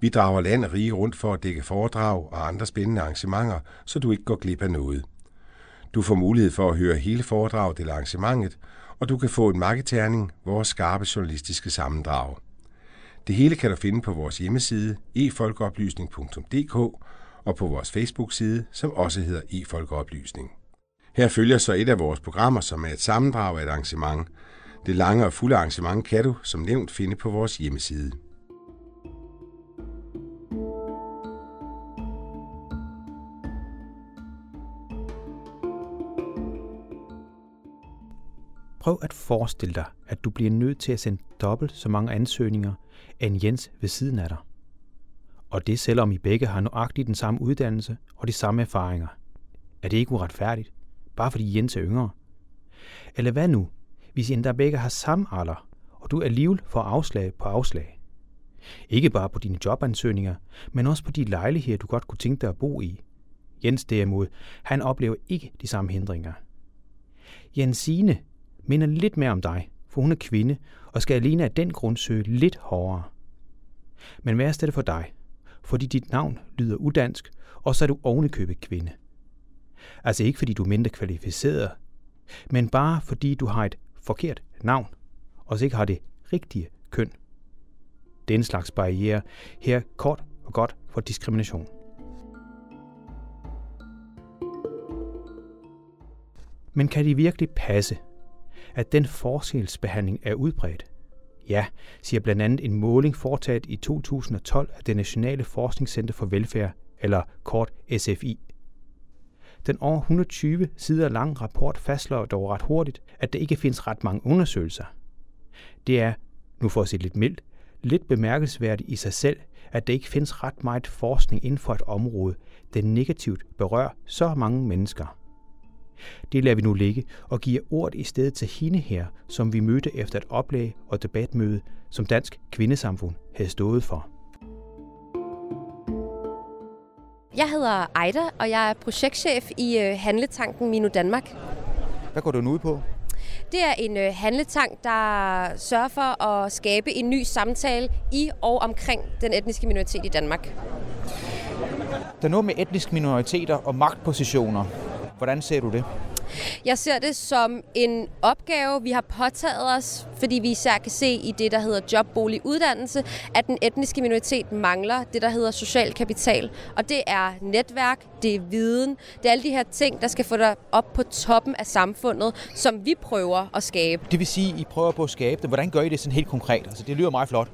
Vi drager land og rige rundt for at dække foredrag og andre spændende arrangementer, så du ikke går glip af noget. Du får mulighed for at høre hele foredraget eller arrangementet, og du kan få en marketerning, vores skarpe journalistiske sammendrag. Det hele kan du finde på vores hjemmeside efolkeoplysning.dk og på vores Facebook-side, som også hedder efolkeoplysning. Her følger så et af vores programmer, som er et sammendrag af et arrangement. Det lange og fulde arrangement kan du, som nævnt, finde på vores hjemmeside. Prøv at forestille dig, at du bliver nødt til at sende dobbelt så mange ansøgninger end Jens ved siden af dig. Og det selvom I begge har nøjagtigt den samme uddannelse og de samme erfaringer. Er det ikke uretfærdigt? Bare fordi Jens er yngre? Eller hvad nu, hvis I endda begge har samme alder, og du alligevel får afslag på afslag? Ikke bare på dine jobansøgninger, men også på de lejligheder, du godt kunne tænke dig at bo i. Jens derimod, han oplever ikke de samme hindringer. Jensine minder lidt mere om dig, for hun er kvinde og skal alene af den grund søge lidt hårdere. Men værst er det for dig, fordi dit navn lyder udansk, og så er du ovenikøbet kvinde. Altså ikke fordi du er mindre kvalificeret, men bare fordi du har et forkert navn, og så ikke har det rigtige køn. Den slags barriere her kort og godt for diskrimination. Men kan de virkelig passe, at den forskelsbehandling er udbredt? Ja, siger blandt andet en måling foretaget i 2012 af det Nationale Forskningscenter for Velfærd, eller kort SFI. Den over 120 sider lange rapport fastslår dog ret hurtigt, at der ikke findes ret mange undersøgelser. Det er, nu for at sige lidt mildt, lidt bemærkelsesværdigt i sig selv, at der ikke findes ret meget forskning inden for et område, der negativt berører så mange mennesker. Det lader vi nu ligge og giver ordet i stedet til hende her, som vi mødte efter et oplæg og debatmøde, som Dansk Kvindesamfund havde stået for. Jeg hedder Ejda, og jeg er projektchef i øh, Handletanken Minu Danmark. Hvad går du nu ud på? Det er en øh, handletank, der sørger for at skabe en ny samtale i og omkring den etniske minoritet i Danmark. Der er noget med etniske minoriteter og magtpositioner. Hvordan ser du det? Jeg ser det som en opgave, vi har påtaget os, fordi vi især kan se i det, der hedder jobbolig uddannelse, at den etniske minoritet mangler det, der hedder social kapital. Og det er netværk, det er viden, det er alle de her ting, der skal få dig op på toppen af samfundet, som vi prøver at skabe. Det vil sige, I prøver på at skabe det. Hvordan gør I det sådan helt konkret? Altså, det lyder meget flot.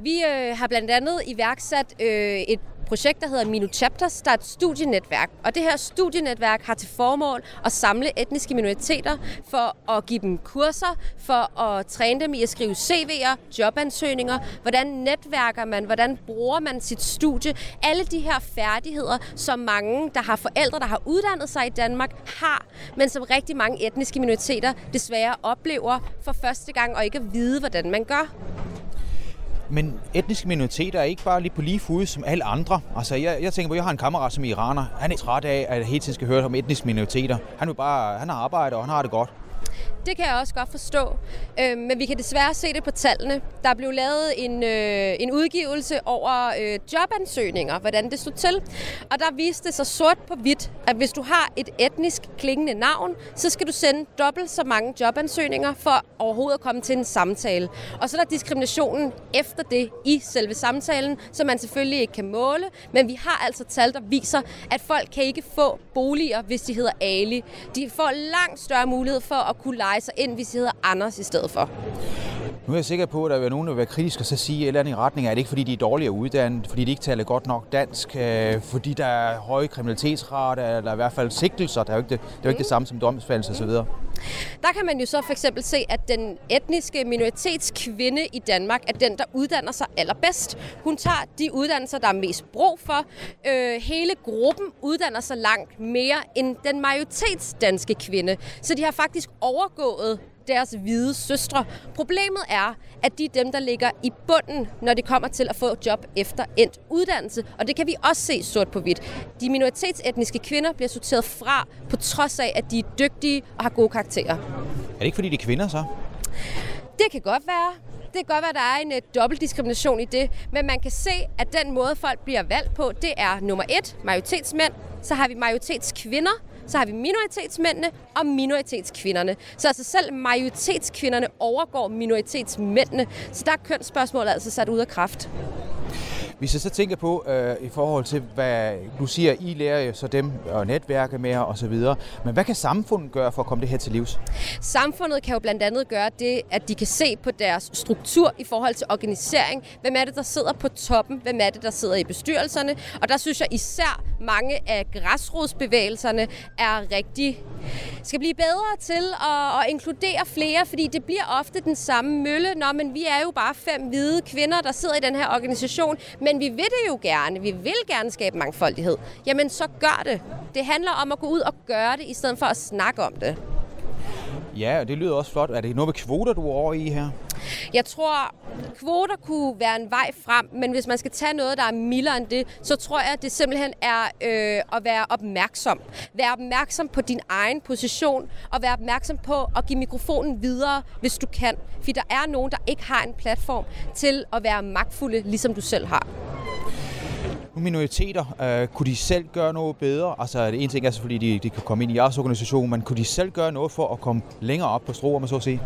Vi øh, har blandt andet iværksat øh, et projekt, der hedder Minu Chapters, der er et studienetværk. Og det her studienetværk har til formål at samle etniske minoriteter for at give dem kurser, for at træne dem i at skrive CV'er, jobansøgninger, hvordan netværker man, hvordan bruger man sit studie. Alle de her færdigheder, som mange, der har forældre, der har uddannet sig i Danmark, har, men som rigtig mange etniske minoriteter desværre oplever for første gang og ikke at vide, hvordan man gør. Men etniske minoriteter er ikke bare lige på lige fod som alle andre. Altså, jeg, jeg tænker på, at jeg har en kammerat som iraner. Han er træt af, at hele tiden skal høre om etniske minoriteter. Han, vil bare, han har arbejde, og han har det godt. Det kan jeg også godt forstå. Øh, men vi kan desværre se det på tallene. Der blev lavet en, øh, en udgivelse over øh, jobansøgninger, hvordan det stod til. Og der viste det sig sort på hvidt, at hvis du har et etnisk klingende navn, så skal du sende dobbelt så mange jobansøgninger for overhovedet at komme til en samtale. Og så er der diskriminationen efter det i selve samtalen, som man selvfølgelig ikke kan måle. Men vi har altså tal, der viser, at folk kan ikke få boliger, hvis de hedder Ali. De får langt større mulighed for at kunne lege sig ind, hvis de hedder Anders i stedet for. Nu er jeg sikker på, at der vil nogen, der vil være kritisk og så sige et eller andet i retning af, at det ikke fordi, de er dårligere uddannet, fordi de ikke taler godt nok dansk, øh, fordi der er høje kriminalitetsrate, eller i hvert fald sigtelser. Der er jo ikke det, det, er jo ikke det samme som domsfældelse osv. Der kan man jo så for eksempel se, at den etniske minoritetskvinde i Danmark er den, der uddanner sig allerbedst. Hun tager de uddannelser, der er mest brug for. Øh, hele gruppen uddanner sig langt mere end den majoritetsdanske kvinde. Så de har faktisk overgået deres hvide søstre. Problemet er, at de er dem, der ligger i bunden, når det kommer til at få job efter endt uddannelse. Og det kan vi også se sort på hvidt. De minoritetsetniske kvinder bliver sorteret fra, på trods af, at de er dygtige og har gode karakterer. Er det ikke, fordi de er kvinder så? Det kan godt være. Det kan godt være, at der er en uh, dobbelt diskrimination i det, men man kan se, at den måde, folk bliver valgt på, det er nummer et, majoritetsmænd, så har vi majoritetskvinder, så har vi minoritetsmændene og minoritetskvinderne. Så altså selv majoritetskvinderne overgår minoritetsmændene. Så der er kønsspørgsmålet altså sat ud af kraft. Hvis jeg så tænker på, øh, i forhold til, hvad du siger, I lærer jo så dem og netværke med og så videre. Men hvad kan samfundet gøre for at komme det her til livs? Samfundet kan jo blandt andet gøre det, at de kan se på deres struktur i forhold til organisering. Hvem er det, der sidder på toppen? Hvem er det, der sidder i bestyrelserne? Og der synes jeg især mange af græsrodsbevægelserne er rigtig skal blive bedre til at, at inkludere flere, fordi det bliver ofte den samme mølle. Nå, men vi er jo bare fem hvide kvinder, der sidder i den her organisation, men vi vil det jo gerne. Vi vil gerne skabe mangfoldighed. Jamen, så gør det. Det handler om at gå ud og gøre det, i stedet for at snakke om det. Ja, og det lyder også flot. Er det noget med kvoter, du er over i her? Jeg tror, kvoter kunne være en vej frem, men hvis man skal tage noget, der er mildere end det, så tror jeg, at det simpelthen er øh, at være opmærksom. Være opmærksom på din egen position, og være opmærksom på at give mikrofonen videre, hvis du kan. For der er nogen, der ikke har en platform til at være magtfulde, ligesom du selv har minoriteter, øh, kunne de selv gøre noget bedre? Altså, det ene ting er selvfølgelig, de, de kan komme ind i jeres organisation, men kunne de selv gøre noget for at komme længere op på strå, man så at sige?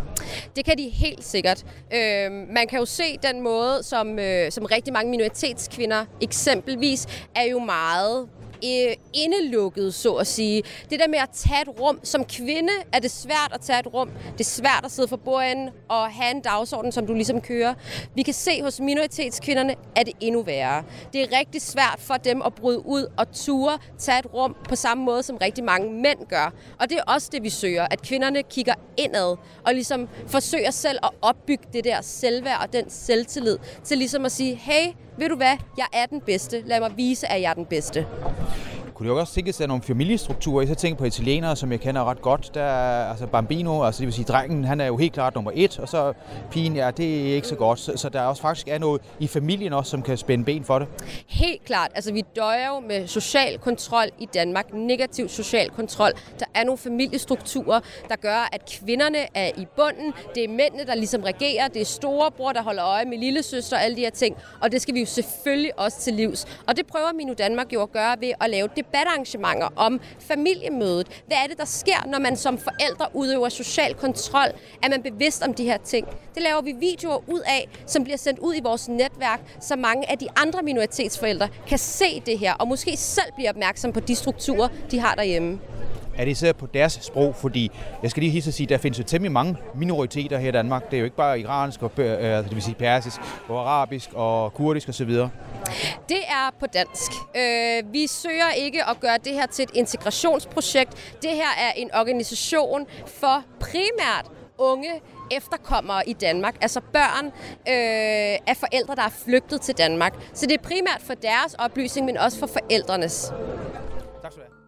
Det kan de helt sikkert. Øh, man kan jo se den måde, som, øh, som rigtig mange minoritetskvinder eksempelvis er jo meget øh, indelukket, så at sige. Det der med at tage et rum. Som kvinde er det svært at tage et rum. Det er svært at sidde for bordenden og have en dagsorden, som du ligesom kører. Vi kan se hos minoritetskvinderne, at det endnu værre. Det er rigtig svært for dem at bryde ud og ture, tage et rum på samme måde, som rigtig mange mænd gør. Og det er også det, vi søger, at kvinderne kigger indad og ligesom forsøger selv at opbygge det der selvværd og den selvtillid til ligesom at sige, hey, ved du hvad, jeg er den bedste. Lad mig vise, at jeg er den bedste. Kunne du også tænke sig nogle familiestrukturer? Jeg tænker på italienere, som jeg kender ret godt. Der er, altså Bambino, altså det vil sige drengen, han er jo helt klart nummer et, og så pigen, ja, det er ikke så godt. Så, så der er også faktisk er noget i familien også, som kan spænde ben for det. Helt klart. Altså vi døjer jo med social kontrol i Danmark. Negativ social kontrol. Der er nogle familiestrukturer, der gør, at kvinderne er i bunden. Det er mændene, der ligesom regerer. Det er storebror, der holder øje med lillesøster og alle de her ting. Og det skal vi jo selvfølgelig også til livs. Og det prøver Minu Danmark jo at gøre ved at lave det debatarrangementer om familiemødet. Hvad er det, der sker, når man som forældre udøver social kontrol? Er man bevidst om de her ting? Det laver vi videoer ud af, som bliver sendt ud i vores netværk, så mange af de andre minoritetsforældre kan se det her, og måske selv blive opmærksom på de strukturer, de har derhjemme er det især på deres sprog, fordi jeg skal lige hilse at sige, der findes jo temmelig mange minoriteter her i Danmark. Det er jo ikke bare iransk, og, øh, det vil sige persisk, og arabisk og kurdisk osv. Det er på dansk. Øh, vi søger ikke at gøre det her til et integrationsprojekt. Det her er en organisation for primært unge efterkommere i Danmark, altså børn øh, af forældre, der er flygtet til Danmark. Så det er primært for deres oplysning, men også for forældrenes. Tak skal du have.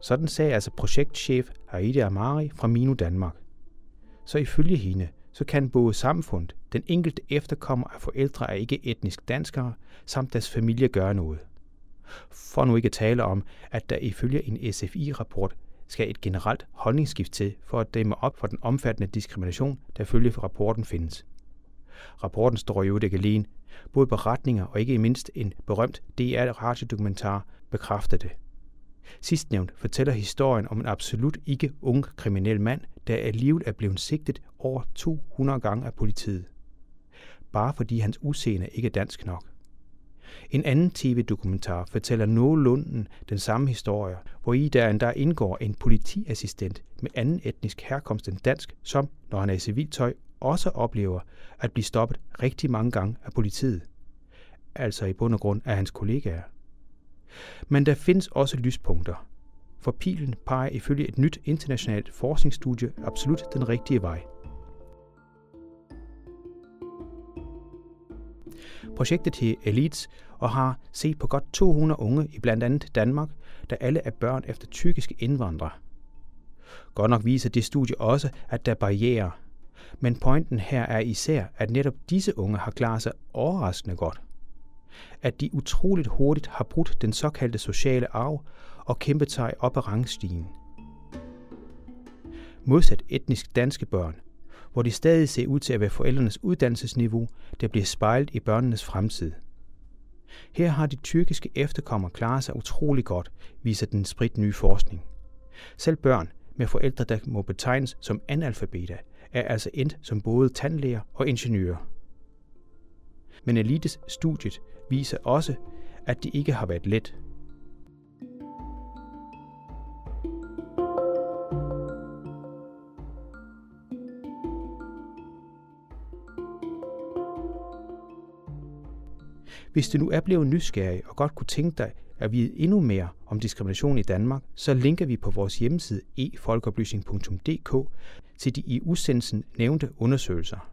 Sådan sagde altså projektchef Heidi Amari fra Minu Danmark. Så ifølge hende, så kan både samfundet, den enkelte efterkommer af forældre af ikke etnisk danskere, samt deres familie gøre noget. For nu ikke at tale om, at der ifølge en SFI-rapport skal et generelt holdningsskift til for at dæmme op for den omfattende diskrimination, der følge for rapporten findes. Rapporten står jo ikke alene. Både beretninger og ikke mindst en berømt DR-radiodokumentar bekræfter det. Sidstnævnt fortæller historien om en absolut ikke ung kriminel mand, der alligevel er blevet sigtet over 200 gange af politiet. Bare fordi hans udseende ikke er dansk nok. En anden tv-dokumentar fortæller nogenlunde den samme historie, hvor i der endda indgår en politiassistent med anden etnisk herkomst end dansk, som, når han er i civiltøj, også oplever at blive stoppet rigtig mange gange af politiet. Altså i bund og grund af hans kollegaer. Men der findes også lyspunkter, for pilen peger ifølge et nyt internationalt forskningsstudie absolut den rigtige vej. Projektet til Elites og har set på godt 200 unge i blandt andet Danmark, der alle er børn efter tyrkiske indvandrere. Godt nok viser det studie også, at der er barriere, men pointen her er især, at netop disse unge har klaret sig overraskende godt. At de utroligt hurtigt har brudt den såkaldte sociale arv og kæmpet sig op ad rangstigen. Modsat etnisk danske børn, hvor de stadig ser ud til at være forældrenes uddannelsesniveau, der bliver spejlet i børnenes fremtid. Her har de tyrkiske efterkommere klaret sig utrolig godt, viser den sprit nye forskning. Selv børn med forældre, der må betegnes som analfabeter, er altså endt som både tandlæger og ingeniører. Men Elites studiet viser også, at det ikke har været let. Hvis du nu er blevet nysgerrig og godt kunne tænke dig at vide endnu mere om diskrimination i Danmark, så linker vi på vores hjemmeside e-folkeoplysning.dk til de i udsendelsen nævnte undersøgelser.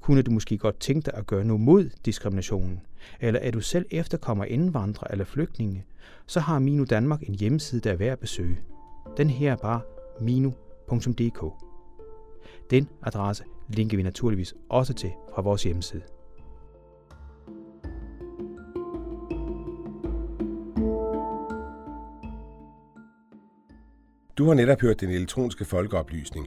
Kunne du måske godt tænke dig at gøre noget mod diskriminationen, eller er du selv efterkommer indvandrere eller flygtninge, så har Minu Danmark en hjemmeside, der er værd at besøge. Den her er bare minu.dk. Den adresse linker vi naturligvis også til fra vores hjemmeside. Du har netop hørt den elektroniske folkeoplysning.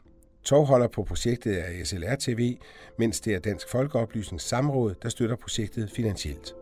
Tovholder på projektet er SLR TV, mens det er Dansk Folkeoplysnings Samråd, der støtter projektet finansielt.